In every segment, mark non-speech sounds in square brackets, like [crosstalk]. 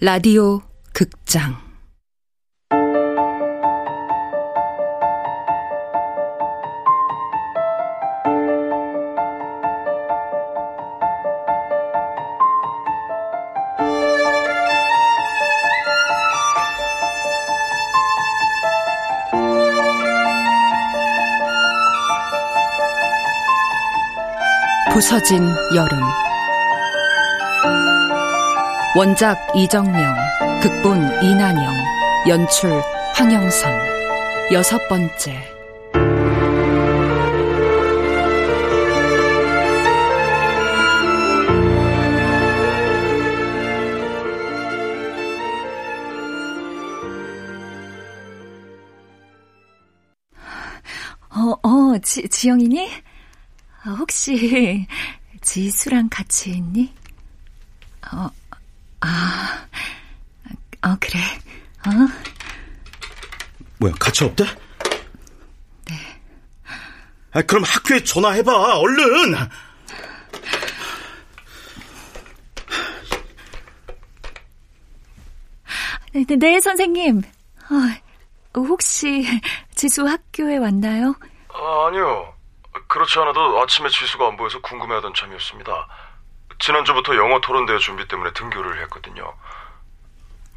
라디오 극장. 부서진 여름 원작 이정명, 극본 이난영, 연출 황영선. 여섯 번째. 어, 어, 지, 지영이니? 아, 혹시 지수랑 같이 있니? 어, 아, 어, 그래. 어? 뭐야, 같이 없대? 네. 아, 그럼 학교에 전화해봐, 얼른! 네, 네, 네 선생님. 어, 혹시 지수 학교에 왔나요? 아, 아니요. 그렇지 않아도 아침에 지수가 안 보여서 궁금해하던 참이었습니다. 지난주부터 영어 토론대회 준비 때문에 등교를 했거든요.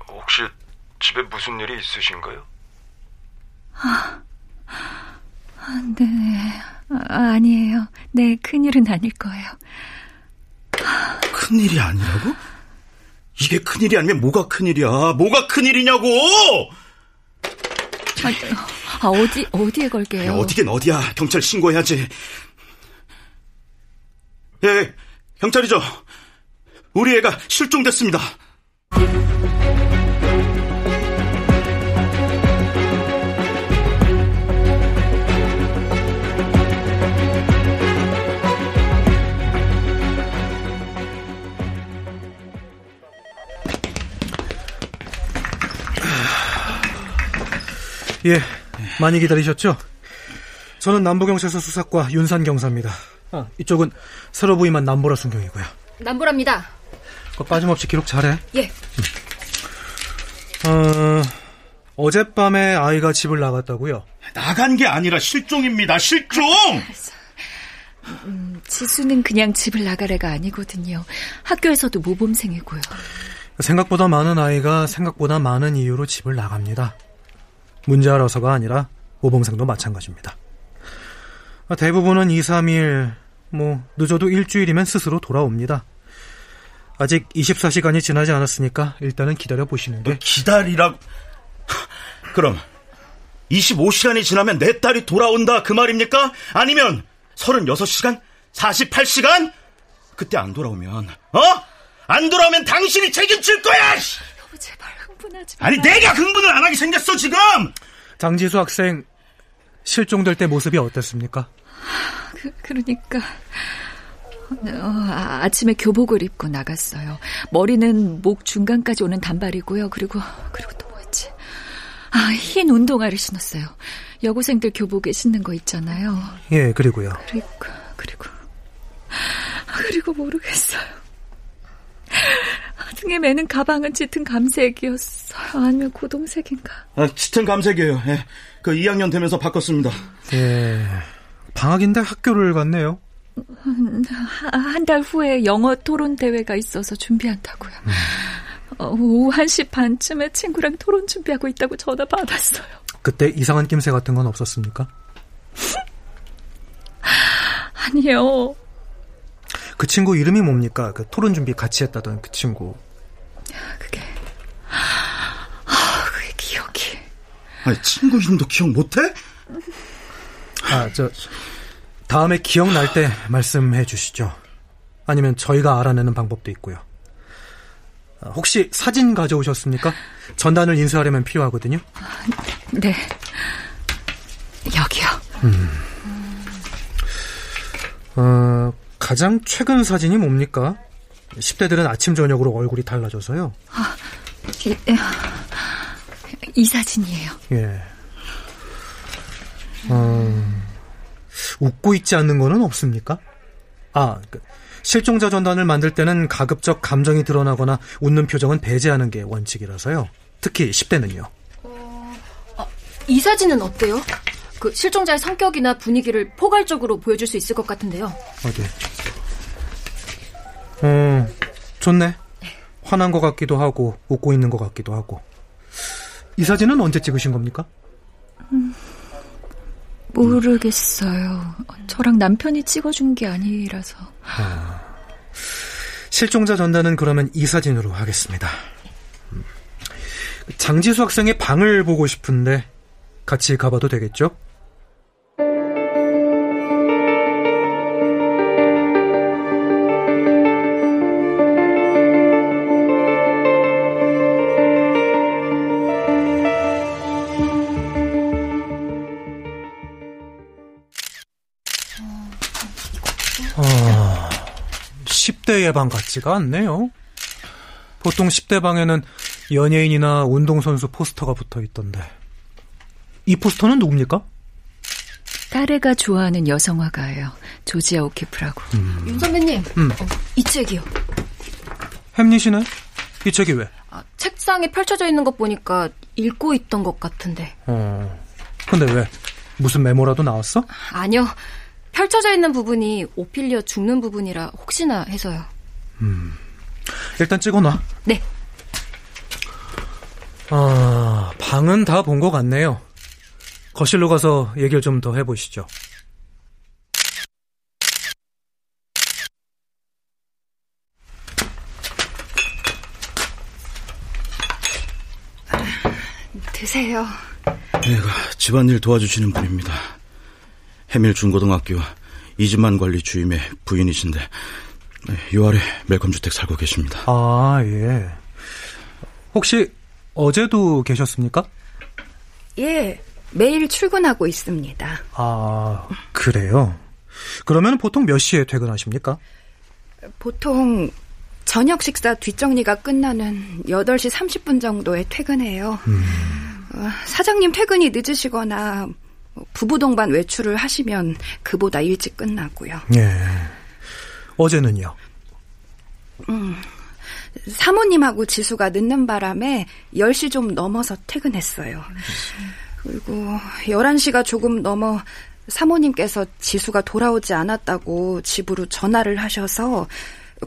혹시 집에 무슨 일이 있으신가요? 아, 네, 아, 아니에요. 네, 큰일은 아닐 거예요. 큰일이 아니라고? 이게 큰일이 아니면 뭐가 큰일이야? 뭐가 큰일이냐고! 아, 아 어디, 어디에 걸게요? 어디긴 어디야. 경찰 신고해야지. 예, 경찰이죠. 우리 애가 실종됐습니다. 예, 많이 기다리셨죠? 저는 남부경찰서 수사과 윤산 경사입니다. 아, 이쪽은 새로 부임한 남보라 순경이고요. 남보라입니다. 그 빠짐없이 기록 잘해. 예. 어, 어젯밤에 아이가 집을 나갔다고요? 나간 게 아니라 실종입니다. 실종! 음, 지수는 그냥 집을 나갈 애가 아니거든요. 학교에서도 모범생이고요. 생각보다 많은 아이가 생각보다 많은 이유로 집을 나갑니다. 문제 알아서가 아니라 모범생도 마찬가지입니다. 대부분은 2, 3일, 뭐 늦어도 일주일이면 스스로 돌아옵니다. 아직 24시간이 지나지 않았으니까 일단은 기다려 보시는 게 기다리라 [laughs] 그럼 25시간이 지나면 내 딸이 돌아온다 그 말입니까? 아니면 36시간? 48시간? 그때 안 돌아오면 어? 안 돌아오면 당신이 책임질 거야! 여보 제발 흥분하지 마. 아니 내가 흥분을 안 하게 생겼어 지금! 장지수 학생 실종될 때 모습이 어땠습니까? 그, 그러니까 어, 아, 아침에 교복을 입고 나갔어요. 머리는 목 중간까지 오는 단발이고요. 그리고 그리고 또 뭐였지? 아, 흰 운동화를 신었어요. 여고생들 교복에 신는 거 있잖아요. 예, 그리고요. 그리고 그리고 아, 그리고 모르겠어요. 등에 매는 가방은 짙은 감색이었어요. 아니면 고동색인가? 아, 짙은 감색이에요. 예. 그 2학년 되면서 바꿨습니다. 예. 방학인데 학교를 갔네요. 한 달 후에 영어 토론 대회가 있어서 준비한다고요. 음. 어, 오후 1시 반쯤에 친구랑 토론 준비하고 있다고 전화 받았어요. 그때 이상한 낌새 같은 건 없었습니까? [laughs] 아니요. 그 친구 이름이 뭡니까? 그 토론 준비 같이 했다던 그 친구. 그게 아, 그게 기억이. 아니 친구 이름도 기억 못해? 아, 저 다음에 기억날 때 말씀해 주시죠. 아니면 저희가 알아내는 방법도 있고요. 아, 혹시 사진 가져오셨습니까? 전단을 인쇄하려면 필요하거든요. 네. 여기요. 음. 어, 가장 최근 사진이 뭡니까? 10대들은 아침 저녁으로 얼굴이 달라져서요. 아, 이, 이 사진이에요. 예. 어, 웃고 있지 않는 거는 없습니까? 아, 그, 실종자 전단을 만들 때는 가급적 감정이 드러나거나 웃는 표정은 배제하는 게 원칙이라서요. 특히 10대는요. 어, 아, 이 사진은 어때요? 그 실종자의 성격이나 분위기를 포괄적으로 보여줄 수 있을 것 같은데요. 어디? 어, 좋네. 화난 것 같기도 하고 웃고 있는 것 같기도 하고. 이 사진은 언제 찍으신 겁니까? 음, 모르겠어요. 저랑 남편이 찍어준 게 아니라서. 아, 실종자 전단은 그러면 이 사진으로 하겠습니다. 장지수 학생의 방을 보고 싶은데 같이 가봐도 되겠죠? 10대 예방 같지가 않네요. 보통 10대 방에는 연예인이나 운동선수 포스터가 붙어 있던데. 이 포스터는 누굽니까? 딸애가 좋아하는 여성화가예요. 조지아 오키프라고. 음. 윤 선배님, 음. 어, 이 책이요. 햄릿이네? 이 책이 왜? 아, 책상에 펼쳐져 있는 것 보니까 읽고 있던 것 같은데. 어. 근데 왜? 무슨 메모라도 나왔어? 아니요. 펼쳐져 있는 부분이 오피리어 죽는 부분이라 혹시나 해서요. 음. 일단 찍어놔. 네. 아, 방은 다 본 것 같네요. 거실로 가서 얘기를 좀 더 해보시죠. 드세요. 내가 집안일 도와주시는 분입니다. 해밀 중고등학교 이집만 관리 주임의 부인이신데 6월에 멜컴 주택 살고 계십니다. 아 예. 혹시 어제도 계셨습니까? 예, 매일 출근하고 있습니다. 아 그래요. 그러면 보통 몇 시에 퇴근하십니까? 보통 저녁 식사 뒷정리가 끝나는 8시 30분 정도에 퇴근해요. 음. 어, 사장님 퇴근이 늦으시거나 부부 동반 외출을 하시면 그보다 일찍 끝나고요. 예. 어제는요? 음, 사모님하고 지수가 늦는 바람에 10시 좀 넘어서 퇴근했어요. 그리고 11시가 조금 넘어 사모님께서 지수가 돌아오지 않았다고 집으로 전화를 하셔서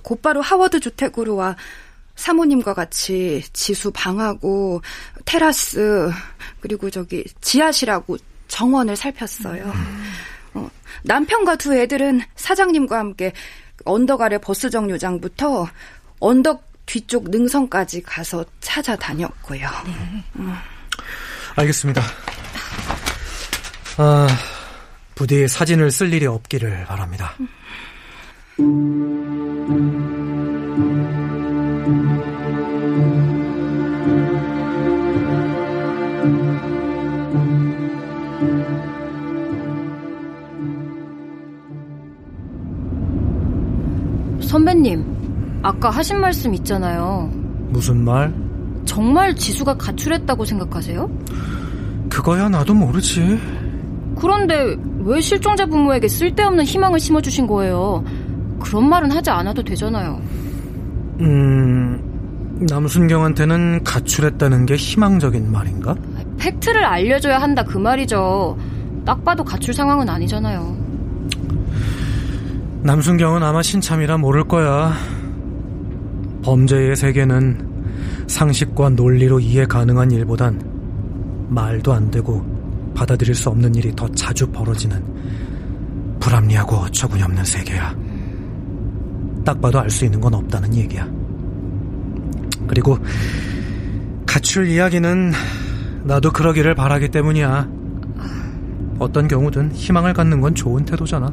곧바로 하워드 주택으로 와 사모님과 같이 지수 방하고 테라스 그리고 저기 지하실하고 정원을 살폈어요. 어, 남편과 두 애들은 사장님과 함께 언덕 아래 버스 정류장부터 언덕 뒤쪽 능선까지 가서 찾아다녔고요. 네. 음. 알겠습니다. 아, 부디 사진을 쓸 일이 없기를 바랍니다. 선배님, 아까 하신 말씀 있잖아요. 무슨 말? 정말 지수가 가출했다고 생각하세요? 그거야 나도 모르지. 그런데 왜 실종자 부모에게 쓸데없는 희망을 심어주신 거예요? 그런 말은 하지 않아도 되잖아요. 음, 남순경한테는 가출했다는 게 희망적인 말인가? 팩트를 알려줘야 한다 그 말이죠. 딱 봐도 가출 상황은 아니잖아요. 남순경은 아마 신참이라 모를 거야. 범죄의 세계는 상식과 논리로 이해 가능한 일보단 말도 안 되고 받아들일 수 없는 일이 더 자주 벌어지는 불합리하고 어처구니 없는 세계야. 딱 봐도 알 수 있는 건 없다는 얘기야. 그리고 가출 이야기는 나도 그러기를 바라기 때문이야. 어떤 경우든 희망을 갖는 건 좋은 태도잖아.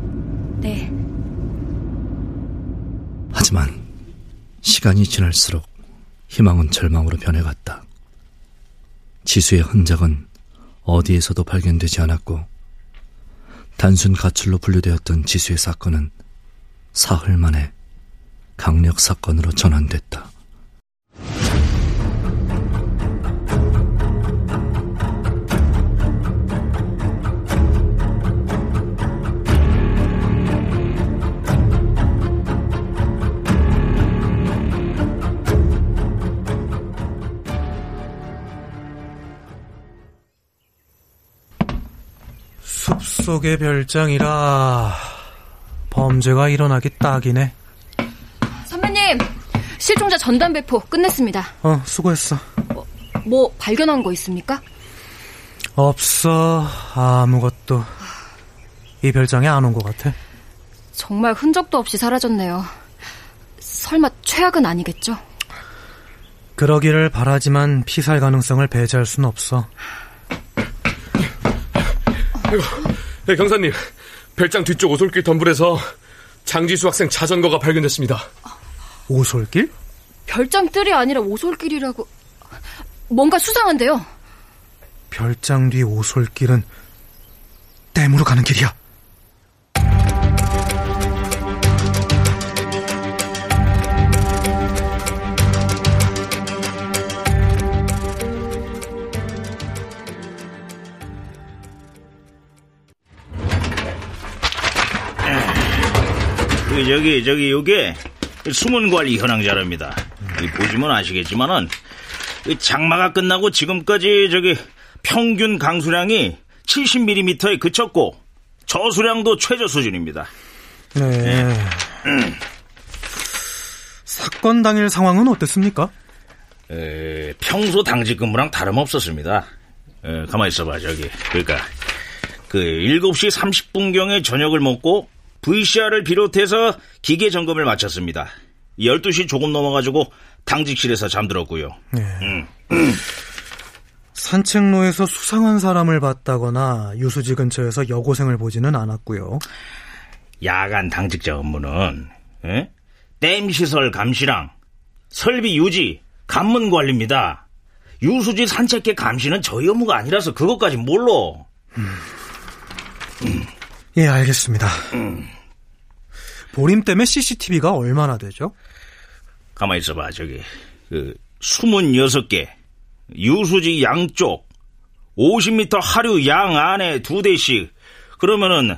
네. 하지만 시간이 지날수록 희망은 절망으로 변해갔다. 지수의 흔적은 어디에서도 발견되지 않았고 단순 가출로 분류되었던 지수의 사건은 사흘 만에 강력 사건으로 전환됐다. 속의 별장이라 범죄가 일어나기 딱이네. 선배님, 실종자 전담 배포 끝냈습니다. 어, 수고했어. 뭐, 뭐 발견한 거 있습니까? 없어. 아무것도. 이 별장에 안 온 것 같아. 정말 흔적도 없이 사라졌네요. 설마 최악은 아니겠죠? 그러기를 바라지만 피살 가능성을 배제할 순 없어. 아이고, 네, 경사님. 별장 뒤쪽 오솔길 덤불에서 장지수 학생 자전거가 발견됐습니다. 오솔길? 별장 뜰이 아니라 오솔길이라고. 뭔가 수상한데요. 별장 뒤 오솔길은 댐으로 가는 길이야. 그 저기 저기 요게 숨은 관리 현황자랍니다. 보시면 아시겠지만은 장마가 끝나고 지금까지 저기 평균 강수량이 70mm에 그쳤고 저수량도 최저 수준입니다. 네. 음. 사건 당일 상황은 어땠습니까? 에, 평소 당직 근무랑 다름없었습니다. 에, 가만히 있어봐 저기 그러니까 그 7시 30분경에 저녁을 먹고 VCR을 비롯해서 기계 점검을 마쳤습니다. 12시 조금 넘어가지고 당직실에서 잠들었고요. 네. 음. [clears throat] 산책로에서 수상한 사람을 봤다거나 유수지 근처에서 여고생을 보지는 않았고요. 야간 당직자 업무는 에? 댐 시설 감시랑 설비 유지, 간문 관리입니다. 유수지 산책계 감시는 저희 업무가 아니라서 그것까지 몰라. 음. 음. 예, 알겠습니다. 음. 보림 때문에 CCTV가 얼마나 되죠? 가만히 있어봐, 저기. 그, 숨은 여섯 개, 유수지 양쪽, 50m 하류 양 안에 두 대씩, 그러면은,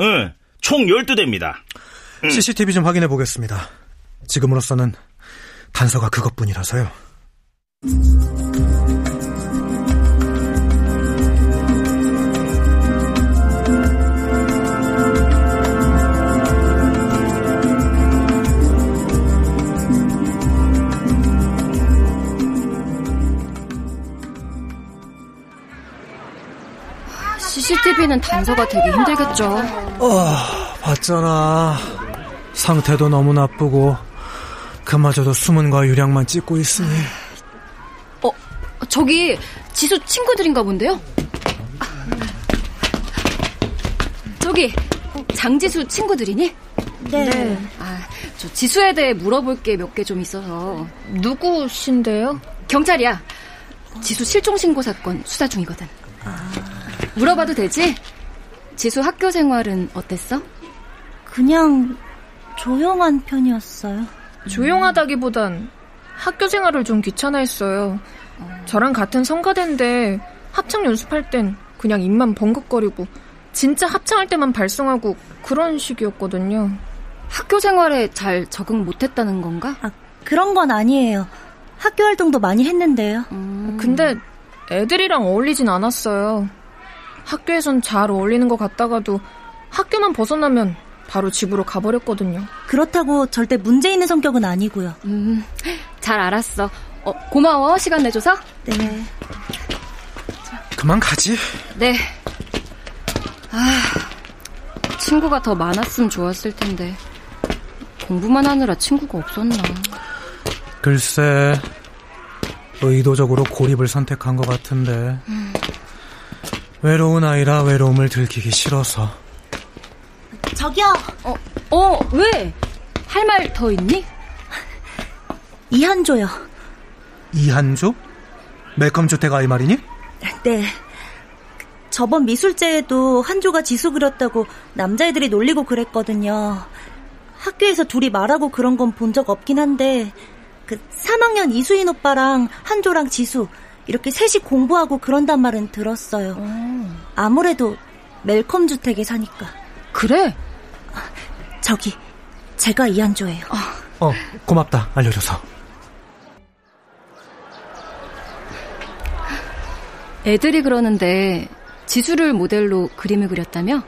응, 총 12대입니다. CCTV 좀 확인해 보겠습니다. 지금으로서는 단서가 그것뿐이라서요. CCTV는 단서가 되기 힘들겠죠. 어, 봤잖아. 상태도 너무 나쁘고 그마저도 숨은 과 유량만 찍고 있으니. 어, 저기 지수 친구들인가 본데요? 저기 장지수 친구들이니? 네. 아, 저 지수에 대해 물어볼 게 몇 개 좀 있어서. 누구신데요? 경찰이야. 지수 실종 신고 사건 수사 중이거든. 아... 물어봐도 되지? 지수 학교 생활은 어땠어? 그냥 조용한 편이었어요. 조용하다기보단 학교 생활을 좀 귀찮아했어요. 저랑 같은 성가대인데 합창 연습할 땐 그냥 입만 벙긋거리고 진짜 합창할 때만 발성하고 그런 식이었거든요. 학교 생활에 잘 적응 못했다는 건가? 아, 그런 건 아니에요. 학교 활동도 많이 했는데요. 음... 근데 애들이랑 어울리진 않았어요. 학교에선 잘 어울리는 것 같다가도 학교만 벗어나면 바로 집으로 가버렸거든요. 그렇다고 절대 문제 있는 성격은 아니고요. 음, 잘 알았어. 어, 고마워 시간 내줘서. 네. 그만 가지. 네. 아, 친구가 더 많았으면 좋았을 텐데 공부만 하느라 친구가 없었나. 글쎄, 의도적으로 고립을 선택한 것 같은데. 음. 외로운 아이라 외로움을 들키기 싫어서. 저기요. 어, 어, 왜? 할 말 더 있니? [laughs] 이한조요. 이한조? 매컴 주택 아이 말이니? 네. 저번 미술제에도 한조가 지수 그렸다고 남자애들이 놀리고 그랬거든요. 학교에서 둘이 말하고 그런 건 본 적 없긴 한데 그 3학년 이수인 오빠랑 한조랑 지수 이렇게 셋이 공부하고 그런단 말은 들었어요. 오. 아무래도 멜컴 주택에 사니까. 그래? 저기 제가 이한조예요. 어, 어 고맙다 알려줘서. 애들이 그러는데 지수를 모델로 그림을 그렸다며?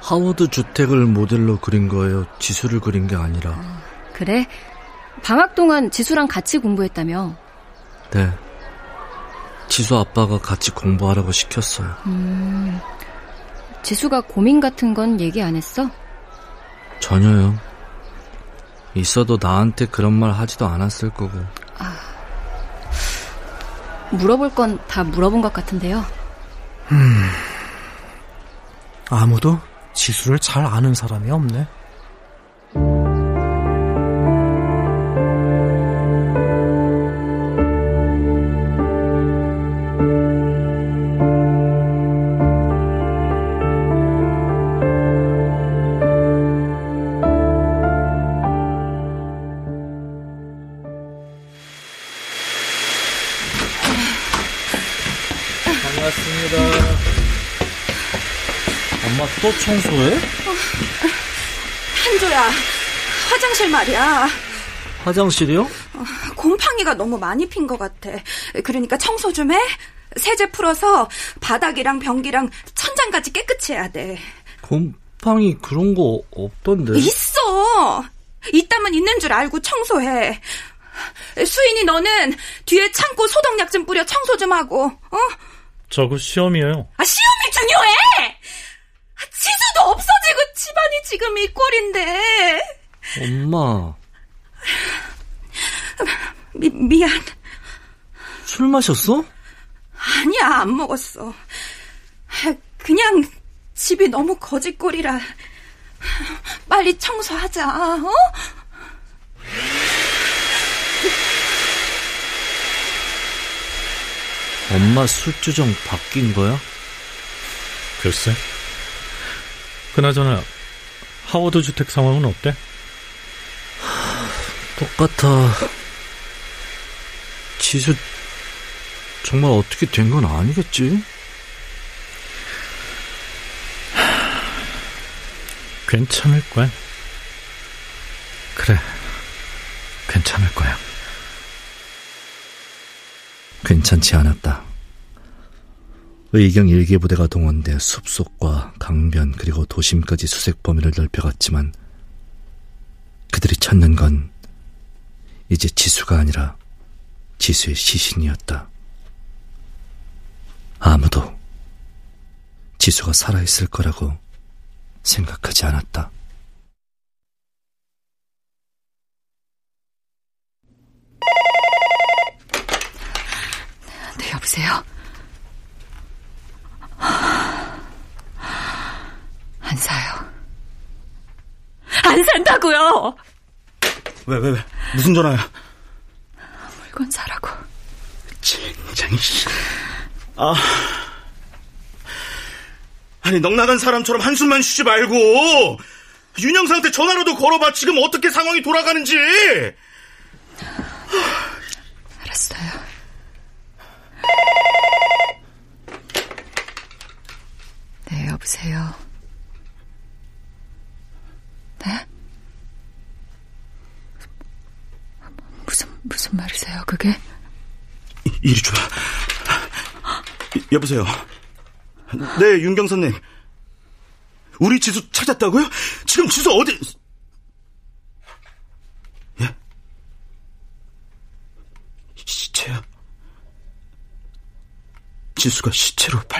하워드 주택을 모델로 그린 거예요. 지수를 그린 게 아니라. 어, 그래? 방학 동안 지수랑 같이 공부했다며? 네. 지수 아빠가 같이 공부하라고 시켰어요. 음, 지수가 고민 같은 건 얘기 안 했어? 전혀요. 있어도 나한테 그런 말 하지도 않았을 거고. 아, 물어볼 건 다 물어본 것 같은데요. 음, 아무도 지수를 잘 아는 사람이 없네. 또 청소해? 어, 한조야, 화장실 말이야. 화장실이요? 어, 곰팡이가 너무 많이 핀 것 같아. 그러니까 청소 좀 해? 세제 풀어서 바닥이랑 변기랑 천장까지 깨끗이 해야 돼. 곰팡이 그런 거 없던데? 있어! 있다면 있는 줄 알고 청소해. 수인이 너는 뒤에 창고 소독약 좀 뿌려 청소 좀 하고, 어? 저거 시험이에요. 아, 시험이 중요해! 지수도 없어지고 집안이 지금 이 꼴인데. 엄마. 미, 미안. 술 마셨어? 아니야, 안 먹었어. 그냥 집이 너무 거짓꼴이라 빨리 청소하자, 어? 엄마 술주정 바뀐 거야? 글쎄. 그나저나 하워드 주택 상황은 어때? 똑같아. 지수 정말 어떻게 된 건 아니겠지? 괜찮을 거야. 그래, 괜찮을 거야. 괜찮지 않았다. 의경 일개 부대가 동원돼 숲속과 강변 그리고 도심까지 수색 범위를 넓혀갔지만 그들이 찾는 건 이제 지수가 아니라 지수의 시신이었다. 아무도 지수가 살아있을 거라고 생각하지 않았다. 보세요? 안 사요. 안 산다고요. 왜, 왜, 왜? 무슨 전화야? 물건 사라고. 젠장이 씨. 아. 아니, 넉 나간 사람처럼 한숨만 쉬지 말고, 윤영상한테 전화로도 걸어봐. 지금 어떻게 상황이 돌아가는지. 알았어요. 네, 여보세요. 네? 무슨, 무슨 말이세요, 그게? 이리 줘. 여보세요. 네, 윤경선님. 우리 지수 찾았다고요? 지금 지수 어디... 예? 시체야? 지수가 시체로 발